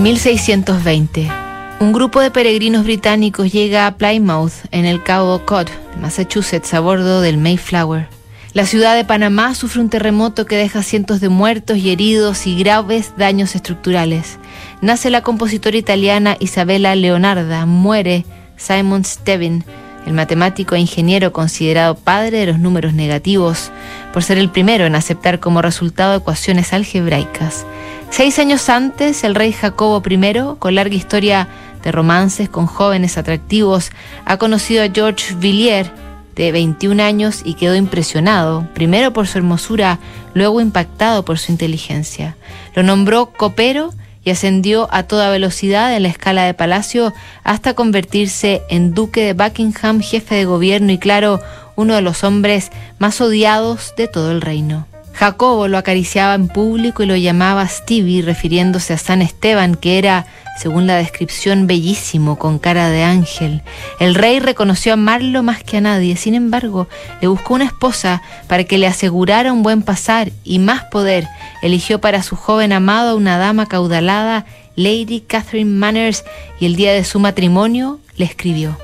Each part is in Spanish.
1620. Un grupo de peregrinos británicos llega a Plymouth, en el Cabo Cod, Massachusetts, a bordo del Mayflower. La ciudad de Panamá sufre un terremoto que deja cientos de muertos y heridos y graves daños estructurales. Nace la compositora italiana Isabella Leonarda, muere Simon Stevin, el matemático e ingeniero considerado padre de los números negativos, por ser el primero en aceptar como resultado ecuaciones algebraicas. Seis años antes, el rey Jacobo I, con larga historia de romances con jóvenes atractivos, ha conocido a George Villiers, de 21 años, y quedó impresionado, primero por su hermosura, luego impactado por su inteligencia. Lo nombró copero y ascendió a toda velocidad en la escala de palacio hasta convertirse en duque de Buckingham, jefe de gobierno y claro, uno de los hombres más odiados de todo el reino. Jacobo lo acariciaba en público y lo llamaba Stevie, refiriéndose a San Esteban, que era, según la descripción, bellísimo, con cara de ángel. El rey reconoció amarlo más que a nadie, sin embargo, le buscó una esposa para que le asegurara un buen pasar y más poder. Eligió para su joven amado a una dama caudalada, Lady Catherine Manners, y el día de su matrimonio le escribió.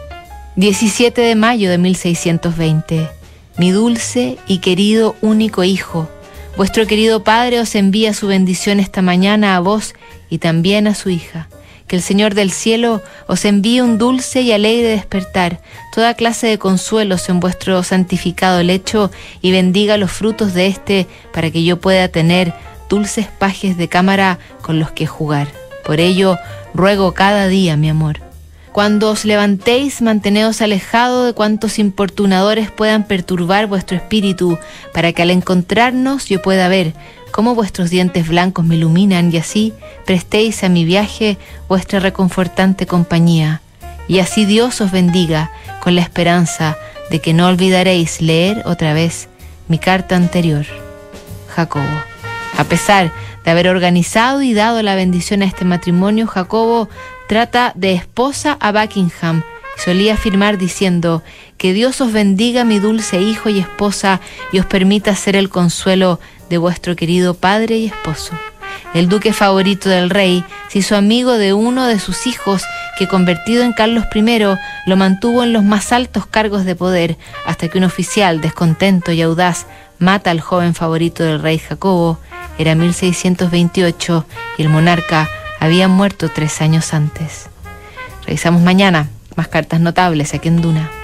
17 de mayo de 1620. Mi dulce y querido único hijo, Vuestro querido Padre os envía su bendición esta mañana a vos y también a su hija. Que el Señor del cielo os envíe un dulce y alegre despertar, toda clase de consuelos en vuestro santificado lecho y bendiga los frutos de éste para que yo pueda tener dulces pajes de cámara con los que jugar. Por ello, ruego cada día, mi amor, cuando os levantéis, manteneos alejado de cuantos importunadores puedan perturbar vuestro espíritu, para que al encontrarnos yo pueda ver cómo vuestros dientes blancos me iluminan y así prestéis a mi viaje vuestra reconfortante compañía. Y así Dios os bendiga con la esperanza de que no olvidaréis leer otra vez mi carta anterior. Jacobo. A pesar de haber organizado y dado la bendición a este matrimonio, Jacobo trata de esposa a Buckingham. Solía afirmar diciendo, que Dios os bendiga mi dulce hijo y esposa y os permita ser el consuelo de vuestro querido padre y esposo. El duque favorito del rey se hizo amigo de uno de sus hijos que convertido en Carlos I lo mantuvo en los más altos cargos de poder hasta que un oficial descontento y audaz mata al joven favorito del rey Jacobo. Era 1628 y el monarca había muerto tres años antes. Revisamos mañana más cartas notables aquí en Duna.